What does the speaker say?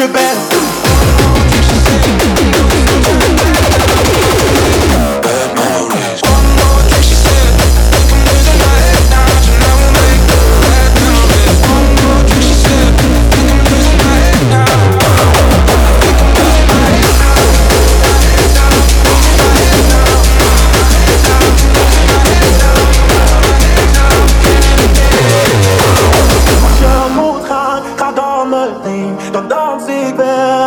your best. baby.